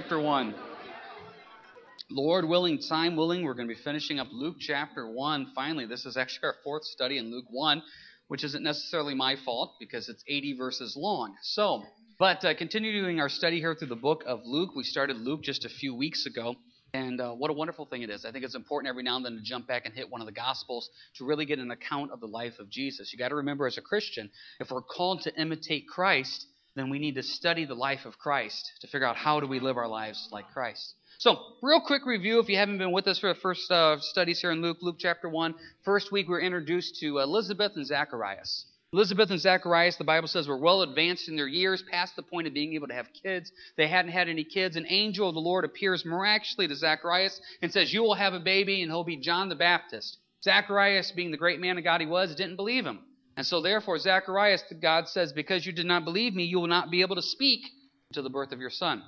chapter 1. Lord willing, time willing, we're going to be finishing up Luke chapter 1. Finally, this is actually our fourth study in Luke 1, which isn't necessarily my fault because it's 80 verses long. So, but uh, continuing our study here through the book of Luke, we started Luke just a few weeks ago. And uh, what a wonderful thing it is. I think it's important every now and then to jump back and hit one of the Gospels to really get an account of the life of Jesus. You got to remember, as a Christian, if we're called to imitate Christ, then we need to study the life of Christ to figure out how do we live our lives like Christ. So, real quick review if you haven't been with us for the first uh, studies here in Luke, Luke chapter 1. First week we were introduced to Elizabeth and Zacharias. Elizabeth and Zacharias, the Bible says, were well advanced in their years, past the point of being able to have kids. They hadn't had any kids. An angel of the Lord appears miraculously to Zacharias and says, You will have a baby, and he'll be John the Baptist. Zacharias, being the great man of God he was, didn't believe him. And so, therefore, Zacharias, God says, Because you did not believe me, you will not be able to speak until the birth of your son.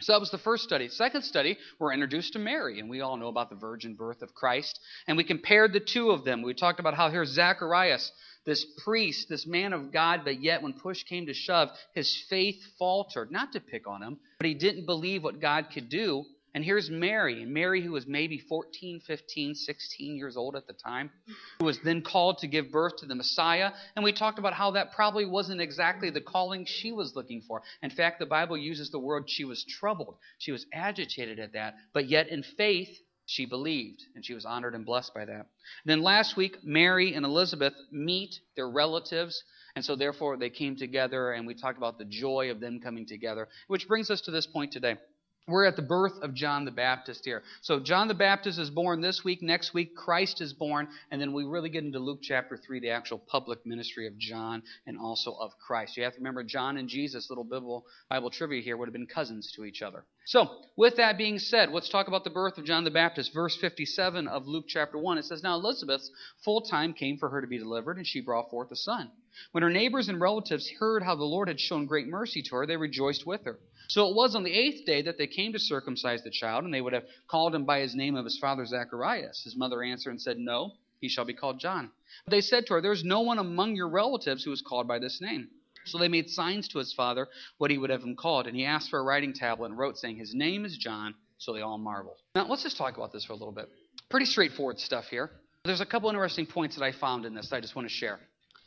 So that was the first study. Second study, we're introduced to Mary, and we all know about the virgin birth of Christ. And we compared the two of them. We talked about how here's Zacharias, this priest, this man of God, but yet when push came to shove, his faith faltered. Not to pick on him, but he didn't believe what God could do. And here's Mary, Mary who was maybe 14, 15, 16 years old at the time, who was then called to give birth to the Messiah. And we talked about how that probably wasn't exactly the calling she was looking for. In fact, the Bible uses the word she was troubled. She was agitated at that. But yet in faith, she believed, and she was honored and blessed by that. And then last week, Mary and Elizabeth meet their relatives, and so therefore they came together, and we talked about the joy of them coming together, which brings us to this point today. We're at the birth of John the Baptist here. So John the Baptist is born this week. Next week, Christ is born. And then we really get into Luke chapter 3, the actual public ministry of John and also of Christ. You have to remember, John and Jesus, little Bible, Bible trivia here, would have been cousins to each other. So, with that being said, let's talk about the birth of John the Baptist. Verse 57 of Luke chapter 1. It says, Now Elizabeth's full time came for her to be delivered, and she brought forth a son. When her neighbors and relatives heard how the Lord had shown great mercy to her, they rejoiced with her. So it was on the eighth day that they came to circumcise the child, and they would have called him by his name of his father Zacharias. His mother answered and said, No, he shall be called John. But they said to her, There is no one among your relatives who is called by this name. So they made signs to his father what he would have him called, and he asked for a writing tablet and wrote, saying, His name is John. So they all marveled. Now let's just talk about this for a little bit. Pretty straightforward stuff here. There's a couple interesting points that I found in this I just want to share.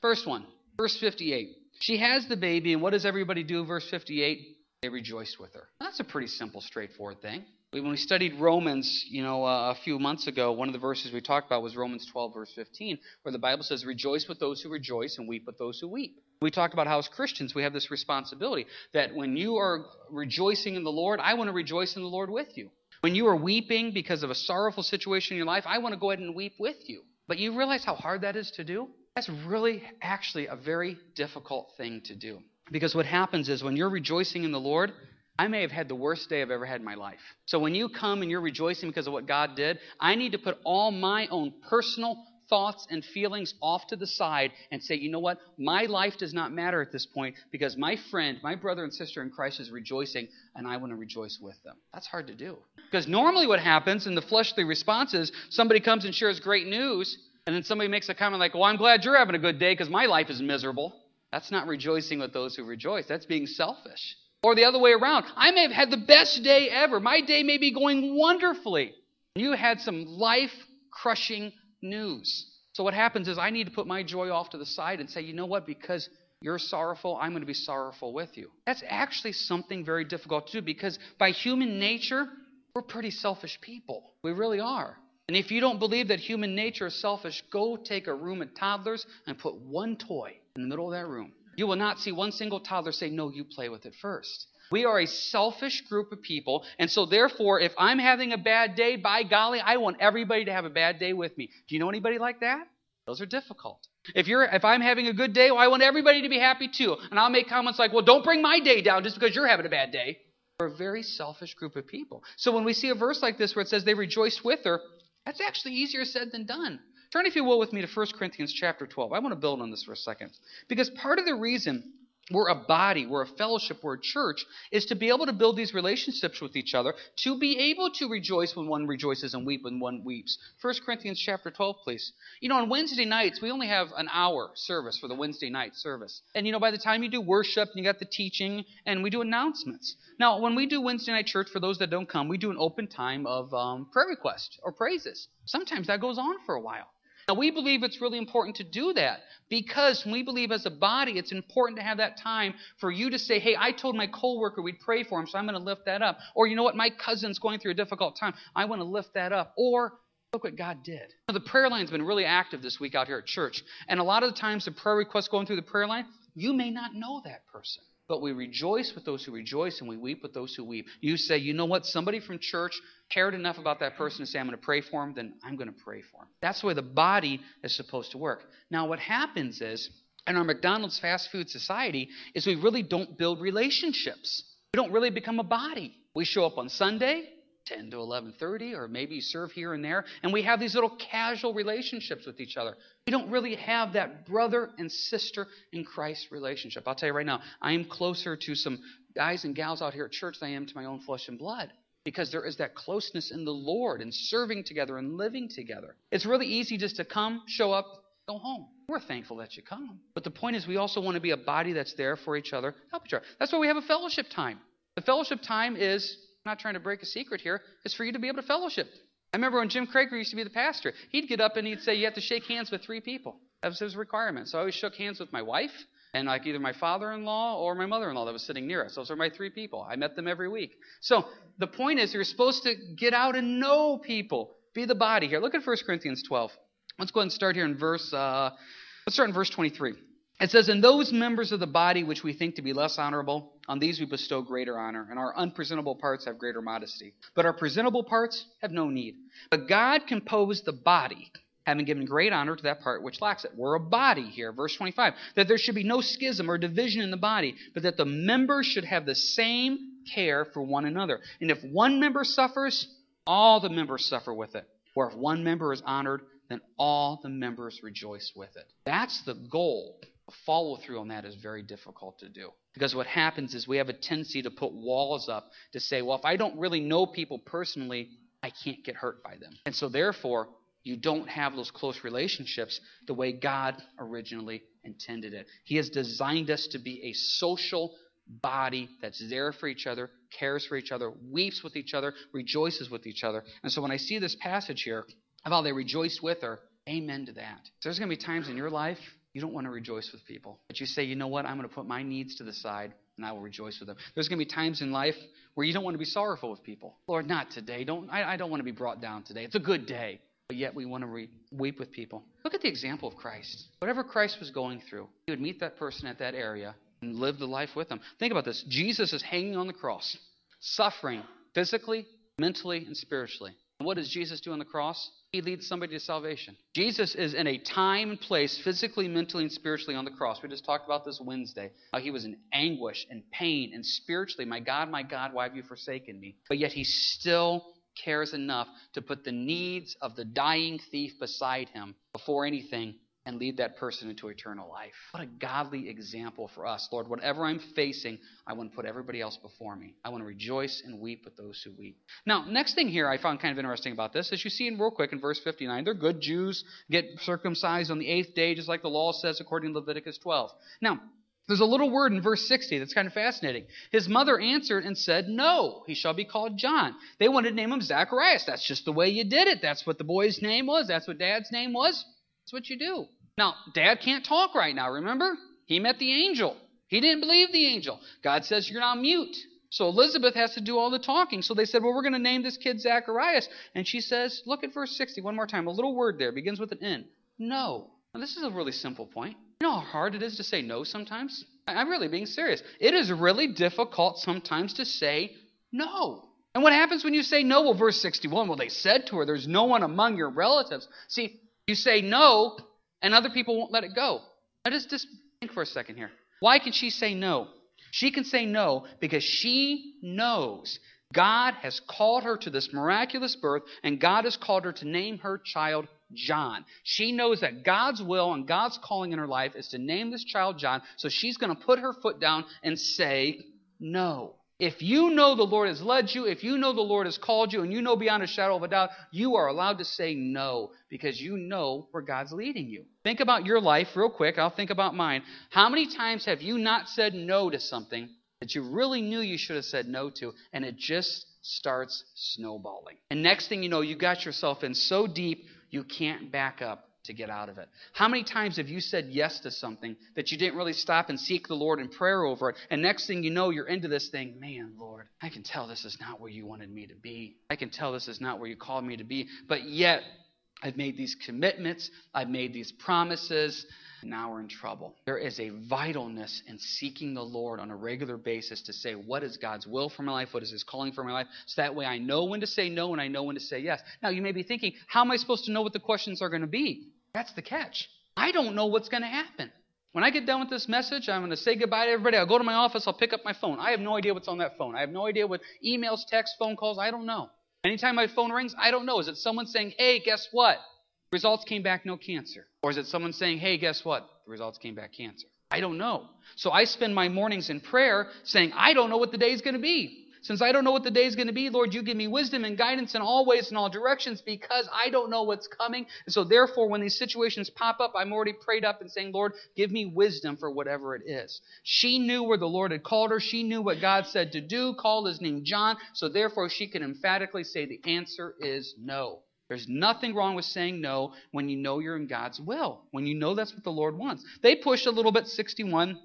First one, verse 58. She has the baby, and what does everybody do? Verse 58 they rejoiced with her. That's a pretty simple, straightforward thing. When we studied Romans, you know, uh, a few months ago, one of the verses we talked about was Romans 12, verse 15, where the Bible says, "Rejoice with those who rejoice, and weep with those who weep." We talked about how as Christians we have this responsibility that when you are rejoicing in the Lord, I want to rejoice in the Lord with you. When you are weeping because of a sorrowful situation in your life, I want to go ahead and weep with you. But you realize how hard that is to do? That's really actually a very difficult thing to do. Because what happens is when you're rejoicing in the Lord, I may have had the worst day I've ever had in my life. So when you come and you're rejoicing because of what God did, I need to put all my own personal thoughts and feelings off to the side and say, you know what? My life does not matter at this point because my friend, my brother and sister in Christ is rejoicing and I want to rejoice with them. That's hard to do. Because normally what happens in the fleshly response is somebody comes and shares great news and then somebody makes a comment like, well, I'm glad you're having a good day because my life is miserable. That's not rejoicing with those who rejoice. That's being selfish. Or the other way around. I may have had the best day ever. My day may be going wonderfully. You had some life crushing news. So what happens is I need to put my joy off to the side and say, you know what? Because you're sorrowful, I'm going to be sorrowful with you. That's actually something very difficult to do because by human nature, we're pretty selfish people. We really are. And if you don't believe that human nature is selfish, go take a room of toddlers and put one toy in the middle of that room. You will not see one single toddler say, No, you play with it first. We are a selfish group of people, and so therefore, if I'm having a bad day, by golly, I want everybody to have a bad day with me. Do you know anybody like that? Those are difficult. If you're if I'm having a good day, well, I want everybody to be happy too. And I'll make comments like, well, don't bring my day down just because you're having a bad day. We're a very selfish group of people. So when we see a verse like this where it says they rejoiced with her, that's actually easier said than done. Turn, if you will, with me to 1 Corinthians chapter 12. I want to build on this for a second. Because part of the reason we're a body, we're a fellowship, we're a church, is to be able to build these relationships with each other, to be able to rejoice when one rejoices and weep when one weeps. 1 Corinthians chapter 12, please. You know, on Wednesday nights, we only have an hour service for the Wednesday night service. And you know, by the time you do worship, and you got the teaching, and we do announcements. Now, when we do Wednesday night church, for those that don't come, we do an open time of um, prayer requests or praises. Sometimes that goes on for a while. Now, we believe it's really important to do that because we believe as a body it's important to have that time for you to say, hey, I told my coworker we'd pray for him, so I'm going to lift that up. Or, you know what, my cousin's going through a difficult time. I want to lift that up. Or, look what God did. The prayer line's been really active this week out here at church. And a lot of the times, the prayer requests going through the prayer line, you may not know that person. But we rejoice with those who rejoice and we weep with those who weep. You say, you know what? Somebody from church cared enough about that person to say, I'm going to pray for him, then I'm going to pray for him. That's the way the body is supposed to work. Now, what happens is, in our McDonald's fast food society, is we really don't build relationships. We don't really become a body. We show up on Sunday, 10 to 11:30 or maybe you serve here and there and we have these little casual relationships with each other. We don't really have that brother and sister in Christ relationship. I'll tell you right now, I am closer to some guys and gals out here at church than I am to my own flesh and blood because there is that closeness in the Lord and serving together and living together. It's really easy just to come, show up, go home. We're thankful that you come. But the point is we also want to be a body that's there for each other, help each other. That's why we have a fellowship time. The fellowship time is I'm not trying to break a secret here. It's for you to be able to fellowship. I remember when Jim Crager used to be the pastor, he'd get up and he'd say, You have to shake hands with three people. That was his requirement. So I always shook hands with my wife and like either my father in law or my mother in law that was sitting near us. Those are my three people. I met them every week. So the point is, you're supposed to get out and know people, be the body here. Look at 1 Corinthians 12. Let's go ahead and start here in verse, uh, let's start in verse 23. It says, In those members of the body which we think to be less honorable, on these we bestow greater honor, and our unpresentable parts have greater modesty. But our presentable parts have no need. But God composed the body, having given great honor to that part which lacks it. We're a body here. Verse 25. That there should be no schism or division in the body, but that the members should have the same care for one another. And if one member suffers, all the members suffer with it. Or if one member is honored, then all the members rejoice with it. That's the goal follow through on that is very difficult to do. Because what happens is we have a tendency to put walls up to say, well, if I don't really know people personally, I can't get hurt by them. And so, therefore, you don't have those close relationships the way God originally intended it. He has designed us to be a social body that's there for each other, cares for each other, weeps with each other, rejoices with each other. And so, when I see this passage here of how they rejoiced with her, amen to that. There's going to be times in your life you don't want to rejoice with people. But you say, you know what? I'm going to put my needs to the side and I will rejoice with them. There's going to be times in life where you don't want to be sorrowful with people. Lord, not today. Don't, I, I don't want to be brought down today. It's a good day. But yet we want to re- weep with people. Look at the example of Christ. Whatever Christ was going through, he would meet that person at that area and live the life with them. Think about this Jesus is hanging on the cross, suffering physically, mentally, and spiritually. And what does Jesus do on the cross? He leads somebody to salvation. Jesus is in a time and place, physically, mentally, and spiritually on the cross. We just talked about this Wednesday. How he was in anguish and pain and spiritually, my God, my God, why have you forsaken me? But yet he still cares enough to put the needs of the dying thief beside him before anything and lead that person into eternal life. What a godly example for us. Lord, whatever I'm facing, I want to put everybody else before me. I want to rejoice and weep with those who weep. Now, next thing here I found kind of interesting about this, as you see in real quick in verse 59, they're good Jews, get circumcised on the eighth day, just like the law says according to Leviticus 12. Now, there's a little word in verse 60 that's kind of fascinating. His mother answered and said, No, he shall be called John. They wanted to name him Zacharias. That's just the way you did it. That's what the boy's name was. That's what dad's name was. That's what you do. Now, dad can't talk right now, remember? He met the angel. He didn't believe the angel. God says you're on mute. So Elizabeth has to do all the talking. So they said, Well, we're going to name this kid Zacharias. And she says, Look at verse 60 one more time. A little word there begins with an N. No. Now, this is a really simple point. You know how hard it is to say no sometimes? I'm really being serious. It is really difficult sometimes to say no. And what happens when you say no? Well, verse 61, well, they said to her, There's no one among your relatives. See, you say no, and other people won't let it go. Now just, just think for a second here. Why can she say no? She can say no because she knows God has called her to this miraculous birth, and God has called her to name her child John. She knows that God's will and God's calling in her life is to name this child John, so she's going to put her foot down and say no. If you know the Lord has led you, if you know the Lord has called you, and you know beyond a shadow of a doubt, you are allowed to say no because you know where God's leading you. Think about your life real quick. I'll think about mine. How many times have you not said no to something that you really knew you should have said no to, and it just starts snowballing? And next thing you know, you got yourself in so deep you can't back up to get out of it. How many times have you said yes to something that you didn't really stop and seek the Lord in prayer over it? And next thing you know, you're into this thing, man, Lord, I can tell this is not where you wanted me to be. I can tell this is not where you called me to be. But yet, I've made these commitments, I've made these promises. Now we're in trouble. There is a vitalness in seeking the Lord on a regular basis to say, what is God's will for my life? What is His calling for my life? So that way I know when to say no and I know when to say yes. Now you may be thinking, how am I supposed to know what the questions are going to be? That's the catch. I don't know what's going to happen. When I get done with this message, I'm going to say goodbye to everybody. I'll go to my office, I'll pick up my phone. I have no idea what's on that phone. I have no idea what emails, texts, phone calls, I don't know. Anytime my phone rings, I don't know. Is it someone saying, hey, guess what? Results came back no cancer. Or is it someone saying, hey, guess what? The results came back cancer. I don't know. So I spend my mornings in prayer saying, I don't know what the day is going to be. Since I don't know what the day is going to be, Lord, you give me wisdom and guidance in all ways and all directions because I don't know what's coming. And so, therefore, when these situations pop up, I'm already prayed up and saying, Lord, give me wisdom for whatever it is. She knew where the Lord had called her. She knew what God said to do, called his name John. So, therefore, she can emphatically say the answer is no. There's nothing wrong with saying no when you know you're in God's will, when you know that's what the Lord wants. They pushed a little bit, 61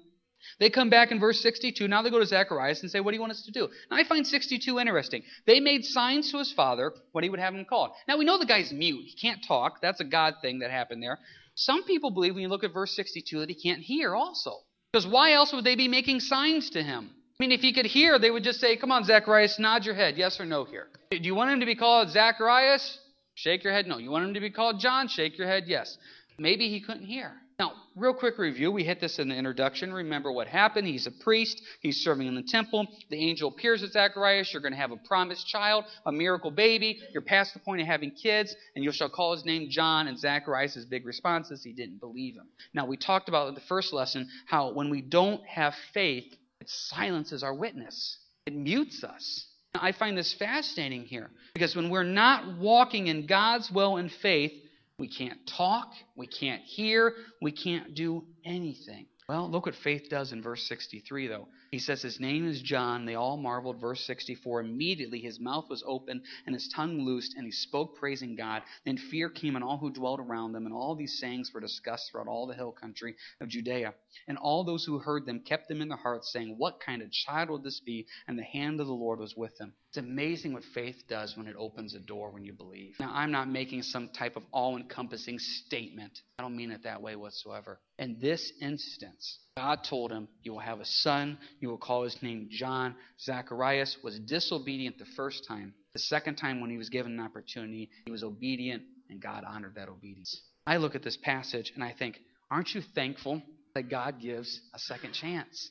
they come back in verse 62. Now they go to Zacharias and say, What do you want us to do? Now I find 62 interesting. They made signs to his father what he would have him called. Now we know the guy's mute. He can't talk. That's a God thing that happened there. Some people believe when you look at verse 62 that he can't hear also. Because why else would they be making signs to him? I mean, if he could hear, they would just say, Come on, Zacharias, nod your head, yes or no here. Do you want him to be called Zacharias? Shake your head, no. You want him to be called John? Shake your head, yes. Maybe he couldn't hear. Now, real quick review. We hit this in the introduction. Remember what happened. He's a priest. He's serving in the temple. The angel appears to Zacharias. You're going to have a promised child, a miracle baby. You're past the point of having kids, and you shall call his name John. And Zacharias' big response is he didn't believe him. Now, we talked about in the first lesson how when we don't have faith, it silences our witness, it mutes us. I find this fascinating here because when we're not walking in God's will and faith, we can't talk, we can't hear, we can't do anything. Well, look what faith does in verse 63, though. He says, His name is John. They all marveled. Verse 64 Immediately his mouth was open and his tongue loosed, and he spoke, praising God. Then fear came on all who dwelt around them, and all these sayings were discussed throughout all the hill country of Judea. And all those who heard them kept them in their hearts, saying, What kind of child would this be? And the hand of the Lord was with them. It's amazing what faith does when it opens a door when you believe. Now, I'm not making some type of all encompassing statement. I don't mean it that way whatsoever. In this instance, God told him, You will have a son. You will call his name John. Zacharias was disobedient the first time. The second time, when he was given an opportunity, he was obedient, and God honored that obedience. I look at this passage and I think, Aren't you thankful that God gives a second chance?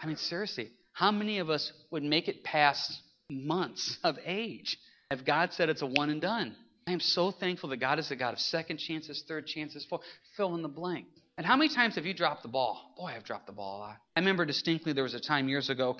I mean, seriously, how many of us would make it past months of age if God said it's a one and done. I am so thankful that God is a God of second chances, third chances, four, fill in the blank. And how many times have you dropped the ball? Boy, I've dropped the ball a lot. I remember distinctly there was a time years ago,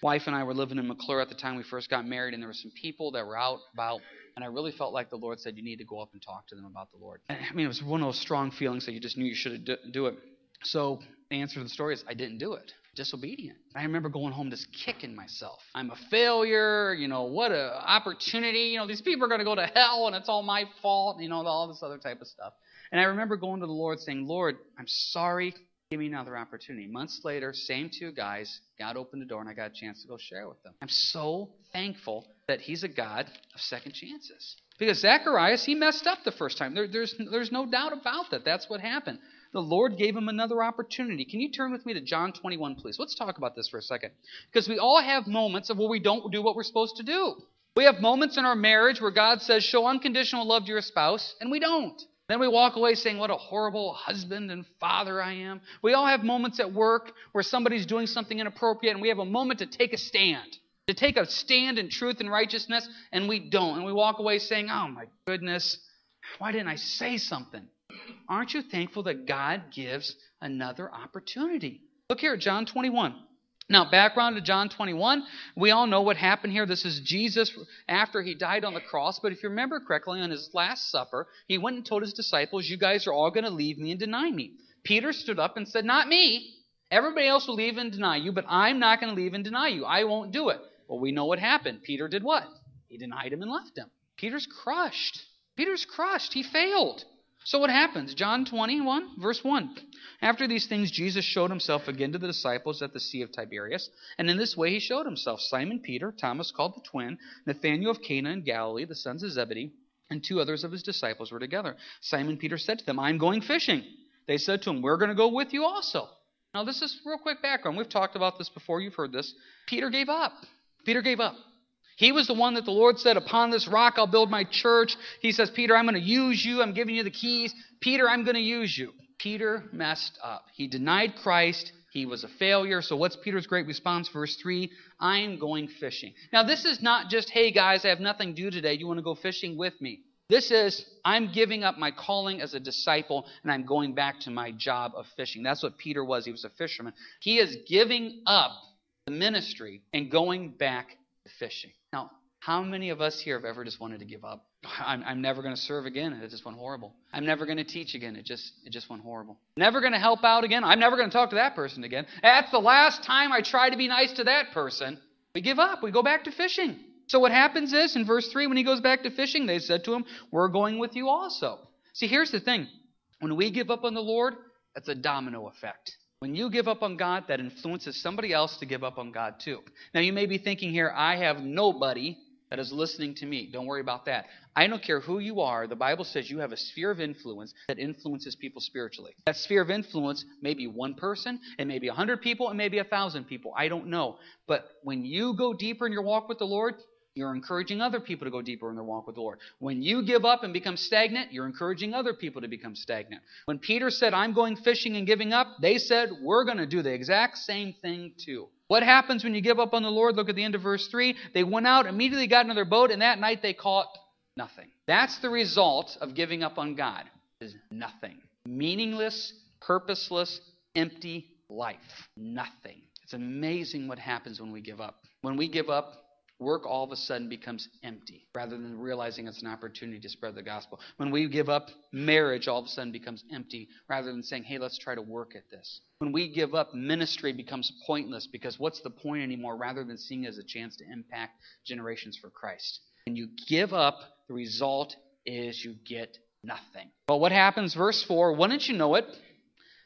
wife and I were living in McClure at the time we first got married, and there were some people that were out about, and I really felt like the Lord said, You need to go up and talk to them about the Lord. I mean, it was one of those strong feelings that you just knew you should do it. So the answer to the story is I didn't do it disobedient. I remember going home just kicking myself. I'm a failure. You know, what a opportunity. You know, these people are going to go to hell and it's all my fault. You know, all this other type of stuff. And I remember going to the Lord saying, Lord, I'm sorry. Give me another opportunity. Months later, same two guys, God opened the door and I got a chance to go share with them. I'm so thankful that He's a God of second chances. Because Zacharias, he messed up the first time. There, there's, there's no doubt about that. That's what happened the Lord gave him another opportunity. Can you turn with me to John 21, please? Let's talk about this for a second. Because we all have moments of where we don't do what we're supposed to do. We have moments in our marriage where God says, show unconditional love to your spouse, and we don't. Then we walk away saying, What a horrible husband and father I am. We all have moments at work where somebody's doing something inappropriate, and we have a moment to take a stand, to take a stand in truth and righteousness, and we don't. And we walk away saying, Oh my goodness, Why didn't I say something? Aren't you thankful that God gives another opportunity? Look here at John 21. Now, background to John 21, we all know what happened here. This is Jesus after he died on the cross. But if you remember correctly, on his Last Supper, he went and told his disciples, You guys are all going to leave me and deny me. Peter stood up and said, Not me. Everybody else will leave and deny you, but I'm not going to leave and deny you. I won't do it. Well, we know what happened. Peter did what? He denied him and left him. Peter's crushed. Peter's crushed. He failed. So what happens? John 21, verse 1. After these things, Jesus showed himself again to the disciples at the Sea of Tiberias, and in this way he showed himself Simon Peter, Thomas called the twin, Nathanael of Cana in Galilee, the sons of Zebedee, and two others of his disciples were together. Simon Peter said to them, I'm going fishing. They said to him, We're going to go with you also. Now, this is real quick background. We've talked about this before. You've heard this. Peter gave up. Peter gave up. He was the one that the Lord said, Upon this rock I'll build my church. He says, Peter, I'm going to use you. I'm giving you the keys. Peter, I'm going to use you. Peter messed up. He denied Christ. He was a failure. So, what's Peter's great response? Verse 3 I'm going fishing. Now, this is not just, hey guys, I have nothing to do today. You want to go fishing with me? This is, I'm giving up my calling as a disciple and I'm going back to my job of fishing. That's what Peter was. He was a fisherman. He is giving up the ministry and going back fishing. Now, how many of us here have ever just wanted to give up? I'm, I'm never going to serve again. It just went horrible. I'm never going to teach again. It just it just went horrible. Never going to help out again. I'm never going to talk to that person again. That's the last time I try to be nice to that person. We give up. We go back to fishing. So what happens is in verse 3 when he goes back to fishing, they said to him, "We're going with you also." See, here's the thing. When we give up on the Lord, that's a domino effect. When you give up on God, that influences somebody else to give up on God too. Now, you may be thinking here, I have nobody that is listening to me. Don't worry about that. I don't care who you are. The Bible says you have a sphere of influence that influences people spiritually. That sphere of influence may be one person, it may be a hundred people, it may be a thousand people. I don't know. But when you go deeper in your walk with the Lord, you're encouraging other people to go deeper in their walk with the Lord. When you give up and become stagnant, you're encouraging other people to become stagnant. When Peter said, I'm going fishing and giving up, they said, We're going to do the exact same thing too. What happens when you give up on the Lord? Look at the end of verse 3. They went out, immediately got into their boat, and that night they caught nothing. That's the result of giving up on God, is nothing. Meaningless, purposeless, empty life. Nothing. It's amazing what happens when we give up. When we give up, work all of a sudden becomes empty rather than realizing it's an opportunity to spread the gospel. When we give up, marriage all of a sudden becomes empty rather than saying, hey, let's try to work at this. When we give up, ministry becomes pointless because what's the point anymore rather than seeing it as a chance to impact generations for Christ. When you give up, the result is you get nothing. Well, what happens? Verse 4 Wouldn't you know it?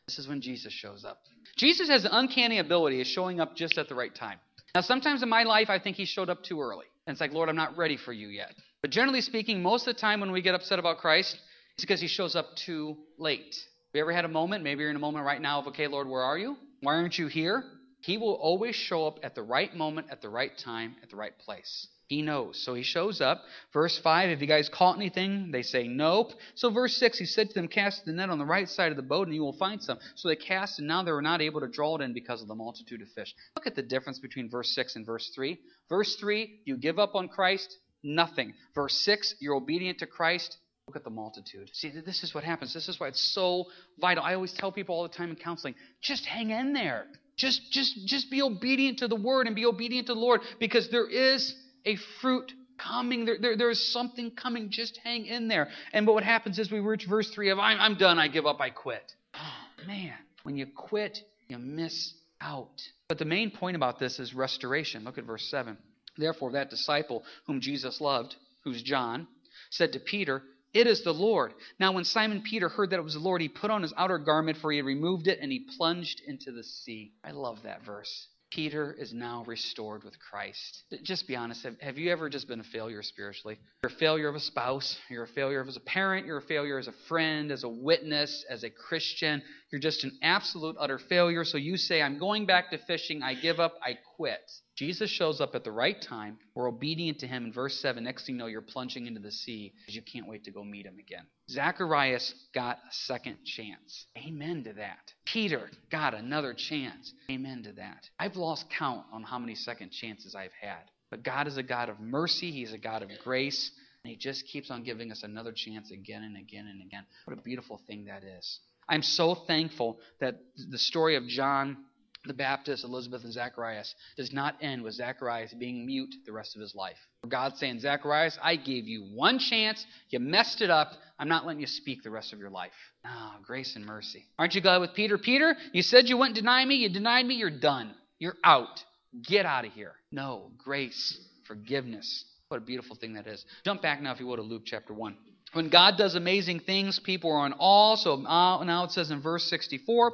This is when Jesus shows up. Jesus has an uncanny ability of showing up just at the right time. Now, sometimes in my life, I think he showed up too early. And it's like, Lord, I'm not ready for you yet. But generally speaking, most of the time when we get upset about Christ, it's because he shows up too late. Have you ever had a moment? Maybe you're in a moment right now of, okay, Lord, where are you? Why aren't you here? He will always show up at the right moment, at the right time, at the right place. He knows. So he shows up. Verse 5, have you guys caught anything? They say, nope. So verse 6, he said to them, cast the net on the right side of the boat and you will find some. So they cast and now they were not able to draw it in because of the multitude of fish. Look at the difference between verse 6 and verse 3. Verse 3, you give up on Christ, nothing. Verse 6, you're obedient to Christ, Look at the multitude. See, this is what happens. This is why it's so vital. I always tell people all the time in counseling, just hang in there. Just just just be obedient to the word and be obedient to the Lord because there is a fruit coming. There, there, there is something coming. Just hang in there. And but what happens is we reach verse 3 of I'm, I'm done, I give up, I quit. Oh, man, when you quit, you miss out. But the main point about this is restoration. Look at verse 7. Therefore, that disciple whom Jesus loved, who's John, said to Peter, It is the Lord. Now, when Simon Peter heard that it was the Lord, he put on his outer garment, for he had removed it, and he plunged into the sea. I love that verse. Peter is now restored with Christ. Just be honest. Have, have, you ever just been a failure spiritually? You're a failure of a spouse. You're a failure as a parent. You're a failure as a friend, as a witness, as a Christian. You're just an absolute, utter failure. So you say, I'm going back to fishing. I give up. I quit. Jesus shows up at the right time. We're obedient to him. In verse 7, next thing you know, you're plunging into the sea because you can't wait to go meet him again. Zacharias got a second chance. Amen to that. Peter got another chance. Amen to that. I've lost count on how many second chances I've had. But God is a God of mercy, He's a God of grace. And He just keeps on giving us another chance again and again and again. What a beautiful thing that is. I'm so thankful that the story of John the Baptist, Elizabeth, and Zacharias does not end with Zacharias being mute the rest of his life. God saying, Zacharias, I gave you one chance. You messed it up. I'm not letting you speak the rest of your life. Ah, oh, grace and mercy. Aren't you glad with Peter? Peter, you said you wouldn't deny me. You denied me. You're done. You're out. Get out of here. No, grace, forgiveness. What a beautiful thing that is. Jump back now, if you will, to Luke chapter 1. When God does amazing things, people are in awe. So uh, now it says in verse 64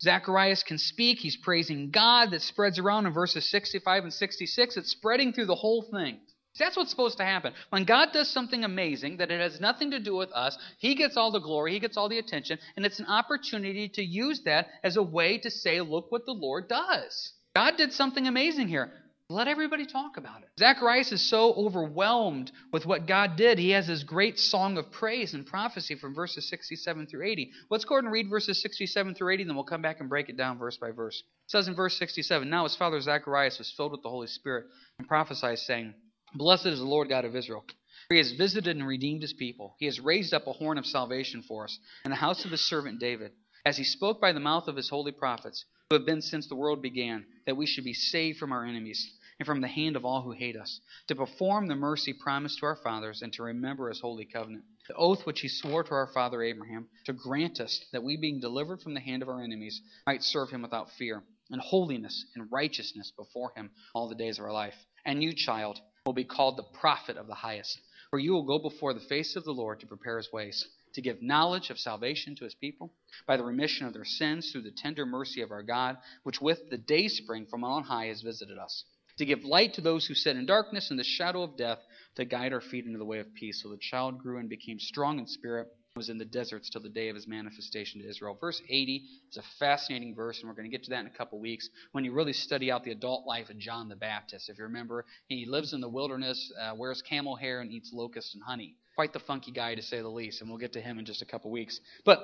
Zacharias can speak. He's praising God. That spreads around in verses 65 and 66. It's spreading through the whole thing. That's what's supposed to happen. When God does something amazing that it has nothing to do with us, He gets all the glory, He gets all the attention, and it's an opportunity to use that as a way to say, look what the Lord does. God did something amazing here. Let everybody talk about it. Zacharias is so overwhelmed with what God did. He has this great song of praise and prophecy from verses 67 through 80. Let's go ahead and read verses 67 through 80, then we'll come back and break it down verse by verse. It says in verse 67 Now his father Zacharias was filled with the Holy Spirit and prophesied, saying, Blessed is the Lord God of Israel. He has visited and redeemed his people. He has raised up a horn of salvation for us in the house of his servant David, as he spoke by the mouth of his holy prophets, have been since the world began, that we should be saved from our enemies and from the hand of all who hate us, to perform the mercy promised to our fathers, and to remember his holy covenant, the oath which he swore to our father Abraham, to grant us that we, being delivered from the hand of our enemies, might serve him without fear, in holiness and righteousness before him all the days of our life. And you, child, will be called the prophet of the highest, for you will go before the face of the Lord to prepare his ways to give knowledge of salvation to his people by the remission of their sins through the tender mercy of our God, which with the day spring from on high has visited us to give light to those who sit in darkness and the shadow of death, to guide our feet into the way of peace. So the child grew and became strong in spirit, was in the deserts till the day of his manifestation to Israel. Verse 80 is a fascinating verse, and we're going to get to that in a couple weeks when you really study out the adult life of John the Baptist. If you remember, he lives in the wilderness, uh, wears camel hair, and eats locusts and honey. Quite the funky guy, to say the least, and we'll get to him in just a couple weeks. But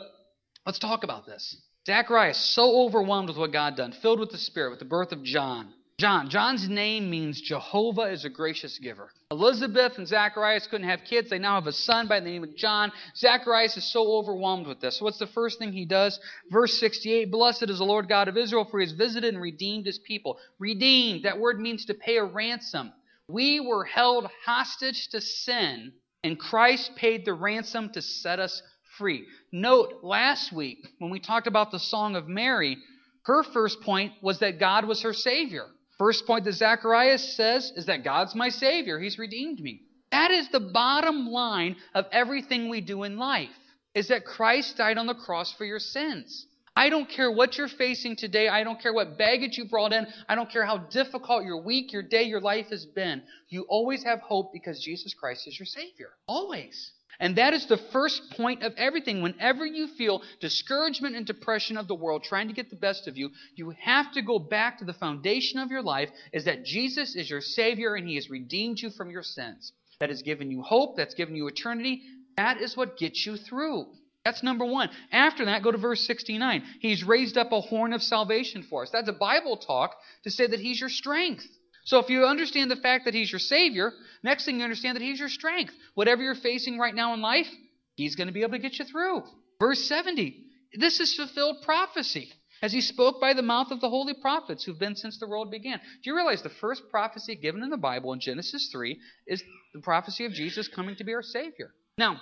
let's talk about this. Zacharias, so overwhelmed with what God done, filled with the Spirit, with the birth of John. John. John's name means Jehovah is a gracious giver. Elizabeth and Zacharias couldn't have kids. They now have a son by the name of John. Zacharias is so overwhelmed with this. So what's the first thing he does? Verse 68 Blessed is the Lord God of Israel, for he has visited and redeemed his people. Redeemed, that word means to pay a ransom. We were held hostage to sin, and Christ paid the ransom to set us free. Note, last week, when we talked about the Song of Mary, her first point was that God was her Savior. First point that Zacharias says is that God's my Savior. He's redeemed me. That is the bottom line of everything we do in life, is that Christ died on the cross for your sins. I don't care what you're facing today. I don't care what baggage you brought in. I don't care how difficult your week, your day, your life has been. You always have hope because Jesus Christ is your Savior. Always. And that is the first point of everything. Whenever you feel discouragement and depression of the world trying to get the best of you, you have to go back to the foundation of your life is that Jesus is your Savior and He has redeemed you from your sins. That has given you hope, that's given you eternity. That is what gets you through. That's number one. After that, go to verse 69. He's raised up a horn of salvation for us. That's a Bible talk to say that He's your strength. So if you understand the fact that He's your Savior, next thing you understand that He's your strength. Whatever you're facing right now in life, He's going to be able to get you through. Verse 70. This is fulfilled prophecy. As he spoke by the mouth of the holy prophets who've been since the world began. Do you realize the first prophecy given in the Bible in Genesis 3 is the prophecy of Jesus coming to be our Savior? Now,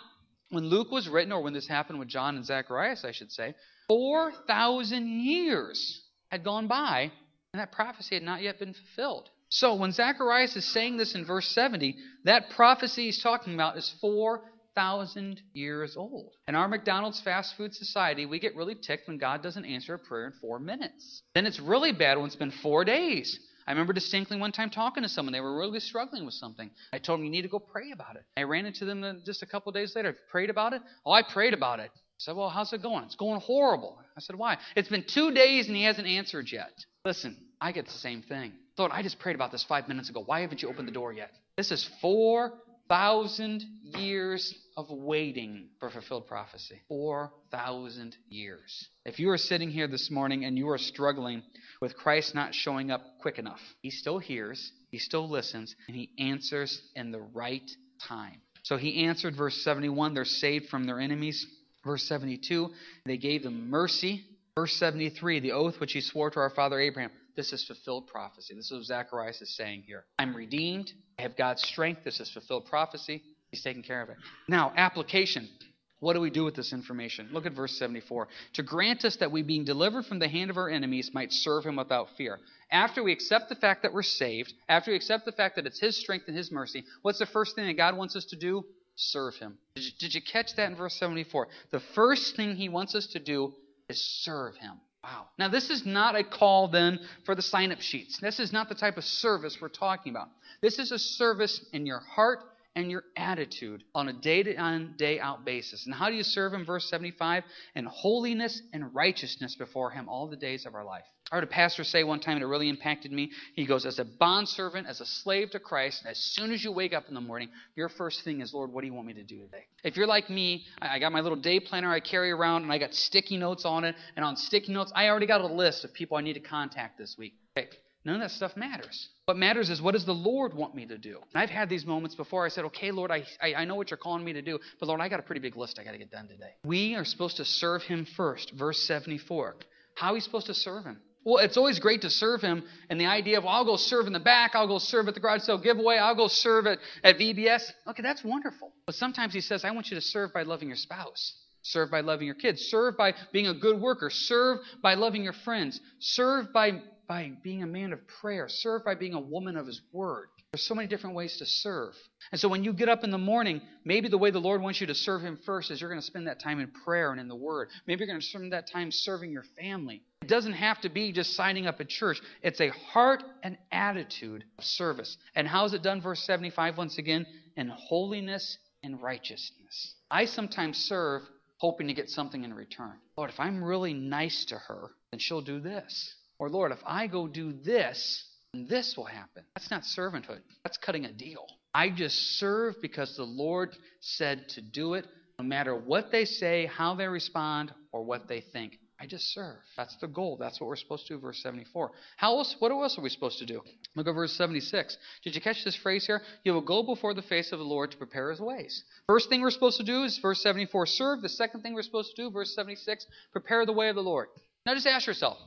when Luke was written, or when this happened with John and Zacharias, I should say, 4,000 years had gone by, and that prophecy had not yet been fulfilled. So when Zacharias is saying this in verse 70, that prophecy he's talking about is 4,000 years old. In our McDonald's fast food society, we get really ticked when God doesn't answer a prayer in four minutes. Then it's really bad when it's been four days. I remember distinctly one time talking to someone. They were really struggling with something. I told them, You need to go pray about it. I ran into them just a couple days later. Prayed about it? Oh, I prayed about it. I said, Well, how's it going? It's going horrible. I said, Why? It's been two days and he hasn't answered yet. Listen, I get the same thing. Lord, I just prayed about this five minutes ago. Why haven't you opened the door yet? This is 4,000 years of waiting for fulfilled prophecy. 4,000 years. If you are sitting here this morning and you are struggling with Christ not showing up quick enough, He still hears, He still listens, and He answers in the right time. So he answered, verse 71, they're saved from their enemies. Verse 72, they gave them mercy. Verse 73, the oath which he swore to our father Abraham. This is fulfilled prophecy. This is what Zacharias is saying here. I'm redeemed. I have God's strength. This is fulfilled prophecy. He's taking care of it. Now, application. What do we do with this information? Look at verse 74. To grant us that we, being delivered from the hand of our enemies, might serve him without fear. After we accept the fact that we're saved, after we accept the fact that it's his strength and his mercy, what's the first thing that God wants us to do? Serve him. Did you, did you catch that in verse 74? The first thing he wants us to do is serve him. Wow. Now, this is not a call then for the sign up sheets. This is not the type of service we're talking about. This is a service in your heart and your attitude on a day in, day out basis. And how do you serve Him? Verse 75 in holiness and righteousness before Him all the days of our life. I heard a pastor say one time, and it really impacted me. He goes, As a bondservant, as a slave to Christ, as soon as you wake up in the morning, your first thing is, Lord, what do you want me to do today? If you're like me, I got my little day planner I carry around, and I got sticky notes on it. And on sticky notes, I already got a list of people I need to contact this week. Okay, None of that stuff matters. What matters is what does the Lord want me to do? And I've had these moments before. I said, okay, Lord, I, I, I know what you're calling me to do, but Lord, I got a pretty big list I got to get done today. We are supposed to serve Him first. Verse 74. How are we supposed to serve Him? Well, it's always great to serve Him, and the idea of, well, I'll go serve in the back, I'll go serve at the garage sale giveaway, I'll go serve at, at VBS. Okay, that's wonderful. But sometimes He says, I want you to serve by loving your spouse. Serve by loving your kids. Serve by being a good worker. Serve by loving your friends. Serve by by being a man of prayer, serve by being a woman of his word. There's so many different ways to serve. And so when you get up in the morning, maybe the way the Lord wants you to serve him first is you're going to spend that time in prayer and in the word. Maybe you're going to spend that time serving your family. It doesn't have to be just signing up at church. It's a heart and attitude of service. And how is it done? Verse 75 once again, in holiness and righteousness. I sometimes serve hoping to get something in return. Lord, if I'm really nice to her, then she'll do this. Or, Lord, if I go do this, this will happen. That's not servanthood. That's cutting a deal. I just serve because the Lord said to do it, no matter what they say, how they respond, or what they think. I just serve. That's the goal. That's what we're supposed to do, verse 74. How else, what else are we supposed to do? Look at verse 76. Did you catch this phrase here? You will go before the face of the Lord to prepare his ways. First thing we're supposed to do is verse 74, serve. The second thing we're supposed to do, verse 76, prepare the way of the Lord. Now just ask yourself,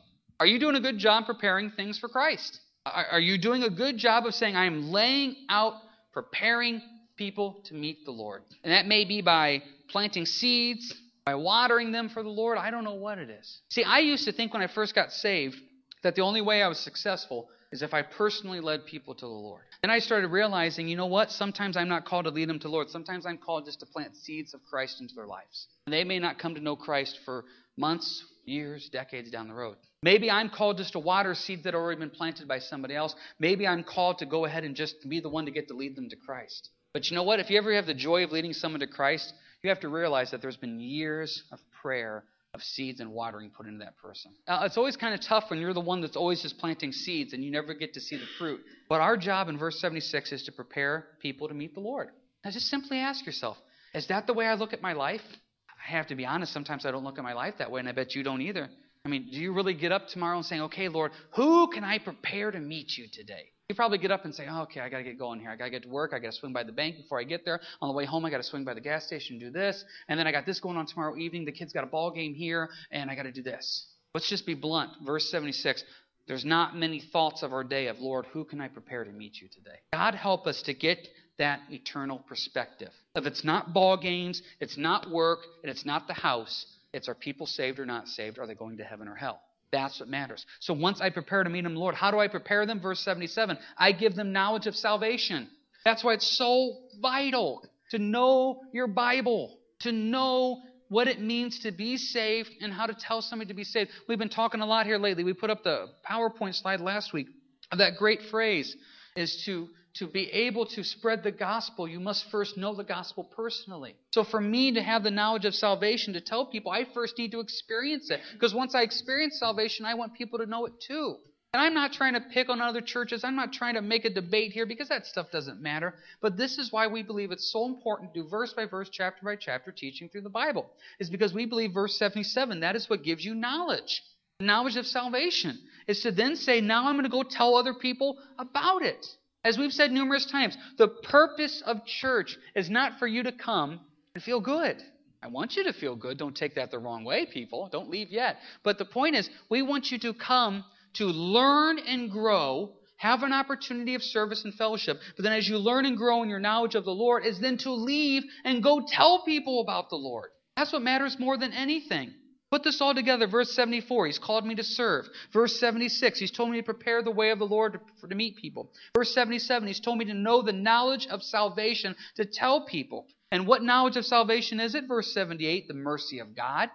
are you doing a good job preparing things for Christ? Are you doing a good job of saying, I am laying out, preparing people to meet the Lord? And that may be by planting seeds, by watering them for the Lord. I don't know what it is. See, I used to think when I first got saved that the only way I was successful is if I personally led people to the Lord. Then I started realizing, you know what? Sometimes I'm not called to lead them to the Lord. Sometimes I'm called just to plant seeds of Christ into their lives. And they may not come to know Christ for months, years, decades down the road. Maybe I'm called just to water seeds that have already been planted by somebody else. Maybe I'm called to go ahead and just be the one to get to lead them to Christ. But you know what? If you ever have the joy of leading someone to Christ, you have to realize that there's been years of prayer, of seeds and watering put into that person. Now, it's always kind of tough when you're the one that's always just planting seeds and you never get to see the fruit. But our job in verse 76 is to prepare people to meet the Lord. Now, just simply ask yourself is that the way I look at my life? I have to be honest, sometimes I don't look at my life that way, and I bet you don't either. I mean, do you really get up tomorrow and say, okay, Lord, who can I prepare to meet you today? You probably get up and say, oh, okay, I got to get going here. I got to get to work. I got to swing by the bank before I get there. On the way home, I got to swing by the gas station and do this. And then I got this going on tomorrow evening. The kid's got a ball game here, and I got to do this. Let's just be blunt. Verse 76 there's not many thoughts of our day of, Lord, who can I prepare to meet you today? God help us to get that eternal perspective. If it's not ball games, it's not work, and it's not the house, it's are people saved or not saved? Are they going to heaven or hell? That's what matters. So once I prepare to meet them, Lord, how do I prepare them? Verse 77 I give them knowledge of salvation. That's why it's so vital to know your Bible, to know what it means to be saved and how to tell somebody to be saved. We've been talking a lot here lately. We put up the PowerPoint slide last week of that great phrase is to to be able to spread the gospel, you must first know the gospel personally. So, for me to have the knowledge of salvation to tell people, I first need to experience it. Because once I experience salvation, I want people to know it too. And I'm not trying to pick on other churches. I'm not trying to make a debate here because that stuff doesn't matter. But this is why we believe it's so important to do verse by verse, chapter by chapter teaching through the Bible. Is because we believe verse 77, that is what gives you knowledge. Knowledge of salvation is to then say, now I'm going to go tell other people about it. As we've said numerous times, the purpose of church is not for you to come and feel good. I want you to feel good. Don't take that the wrong way, people. Don't leave yet. But the point is, we want you to come to learn and grow, have an opportunity of service and fellowship. But then as you learn and grow in your knowledge of the Lord, is then to leave and go tell people about the Lord. That's what matters more than anything. Put this all together. Verse 74, he's called me to serve. Verse 76, he's told me to prepare the way of the Lord to, to meet people. Verse 77, he's told me to know the knowledge of salvation, to tell people. And what knowledge of salvation is it? Verse 78, the mercy of God.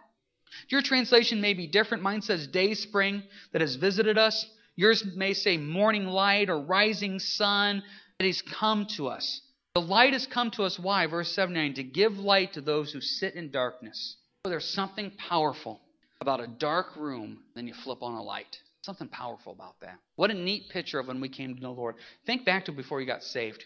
Your translation may be different. Mine says day spring that has visited us. Yours may say morning light or rising sun that he's come to us. The light has come to us. Why? Verse 79 to give light to those who sit in darkness there's something powerful about a dark room, then you flip on a light. Something powerful about that. What a neat picture of when we came to know the Lord. Think back to before you got saved.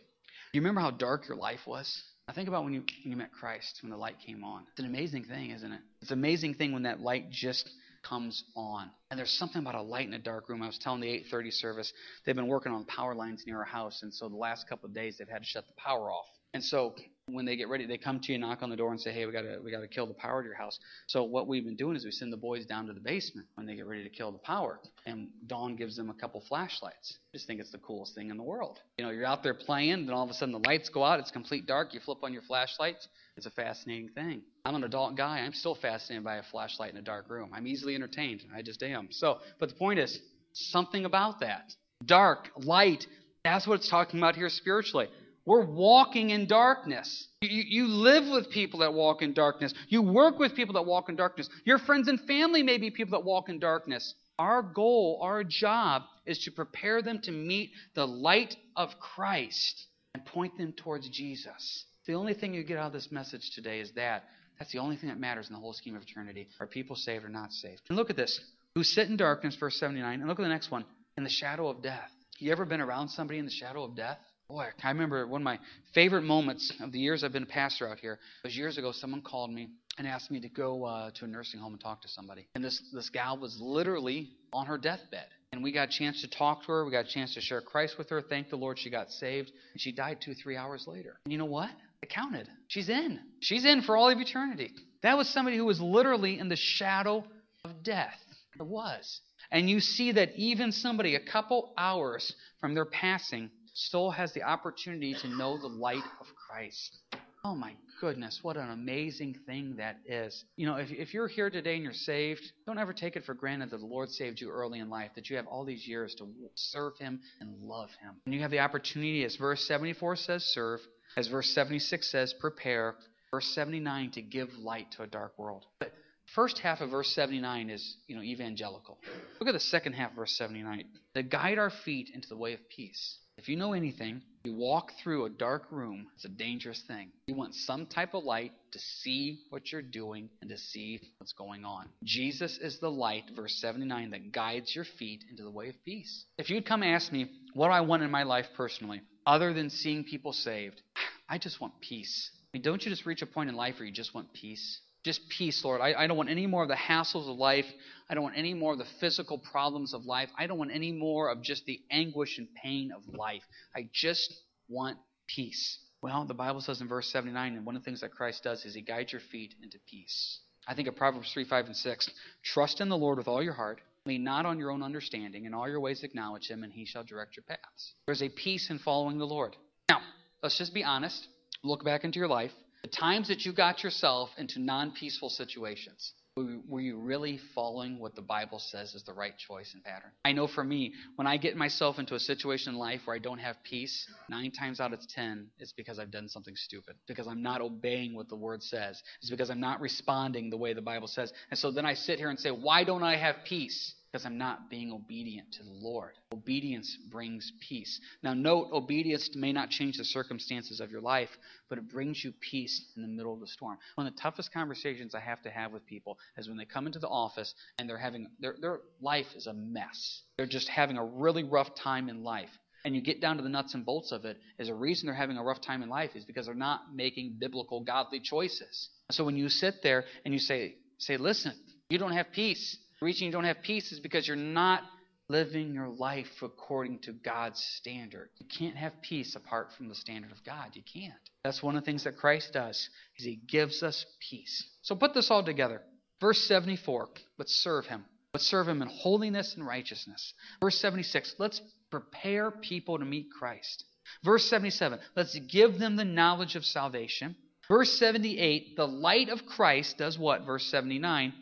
You remember how dark your life was? I think about when you when you met Christ, when the light came on. It's an amazing thing, isn't it? It's an amazing thing when that light just comes on. And there's something about a light in a dark room. I was telling the 8:30 service, they've been working on power lines near our house, and so the last couple of days they've had to shut the power off. And so when they get ready, they come to you, knock on the door, and say, "Hey, we got to we got to kill the power to your house." So what we've been doing is we send the boys down to the basement when they get ready to kill the power, and Dawn gives them a couple flashlights. I just think it's the coolest thing in the world. You know, you're out there playing, then all of a sudden the lights go out. It's complete dark. You flip on your flashlights. It's a fascinating thing. I'm an adult guy. I'm still fascinated by a flashlight in a dark room. I'm easily entertained. I just am. So, but the point is something about that dark, light. That's what it's talking about here spiritually. We're walking in darkness. You, you, live with people that walk in darkness. You work with people that walk in darkness. Your friends and family may be people that walk in darkness. Our goal, our job, is to prepare them to meet the light of Christ and point them towards Jesus. The only thing you get out of this message today is that. That's the only thing that matters in the whole scheme of eternity. Are people saved or not saved? And look at this. Who sit in darkness, verse 79. And look at the next one. In the shadow of death. You ever been around somebody in the shadow of death? Boy, I remember one of my favorite moments of the years I've been a pastor out here was years ago. Someone called me and asked me to go uh, to a nursing home and talk to somebody. And this this gal was literally on her deathbed. And we got a chance to talk to her. We got a chance to share Christ with her. Thank the Lord she got saved. And she died two, three hours later. And you know what? It counted. She's in. She's in for all of eternity. That was somebody who was literally in the shadow of death. It was. And you see that even somebody a couple hours from their passing still has the opportunity to know the light of Christ. Oh my goodness, what an amazing thing that is. You know, if, if you're here today and you're saved, don't ever take it for granted that the Lord saved you early in life, that you have all these years to serve Him and love Him. And you have the opportunity, as verse 74 says, serve, as verse 76 says, prepare, verse 79 to give light to a dark world. But first half of verse 79 is, you know, evangelical. Look at the second half of verse 79. To guide our feet into the way of peace. If you know anything, you walk through a dark room, it's a dangerous thing. You want some type of light to see what you're doing and to see what's going on. Jesus is the light, verse 79, that guides your feet into the way of peace. If you'd come ask me what I want in my life personally, other than seeing people saved, I just want peace. I mean, don't you just reach a point in life where you just want peace? Just peace, Lord. I, I don't want any more of the hassles of life. I don't want any more of the physical problems of life. I don't want any more of just the anguish and pain of life. I just want peace. Well, the Bible says in verse 79, and one of the things that Christ does is he guides your feet into peace. I think of Proverbs 3, 5, and 6. Trust in the Lord with all your heart. Lean not on your own understanding. In all your ways acknowledge him, and he shall direct your paths. There's a peace in following the Lord. Now, let's just be honest. Look back into your life. The times that you got yourself into non peaceful situations, were you really following what the Bible says is the right choice and pattern? I know for me, when I get myself into a situation in life where I don't have peace, nine times out of ten, it's because I've done something stupid. Because I'm not obeying what the Word says. It's because I'm not responding the way the Bible says. And so then I sit here and say, why don't I have peace? Because I'm not being obedient to the Lord. Obedience brings peace. Now, note, obedience may not change the circumstances of your life, but it brings you peace in the middle of the storm. One of the toughest conversations I have to have with people is when they come into the office and they're having their, their life is a mess. They're just having a really rough time in life. And you get down to the nuts and bolts of it, is a reason they're having a rough time in life is because they're not making biblical, godly choices. So when you sit there and you say, say, listen, you don't have peace reason you don't have peace is because you're not living your life according to God's standard. You can't have peace apart from the standard of God. You can't. That's one of the things that Christ does is he gives us peace. So put this all together. Verse 74, let's serve him. Let's serve him in holiness and righteousness. Verse 76, let's prepare people to meet Christ. Verse 77, let's give them the knowledge of salvation. Verse 78, the light of Christ does what? Verse 79,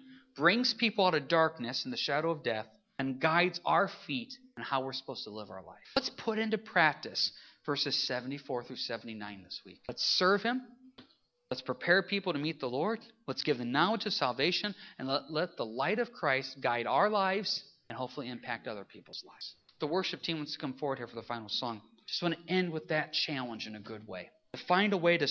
brings people out of darkness and the shadow of death and guides our feet on how we're supposed to live our life. Let's put into practice verses 74 through 79 this week. Let's serve him. Let's prepare people to meet the Lord. Let's give the knowledge of salvation and let, let the light of Christ guide our lives and hopefully impact other people's lives. The worship team wants to come forward here for the final song. Just want to end with that challenge in a good way. To find a way to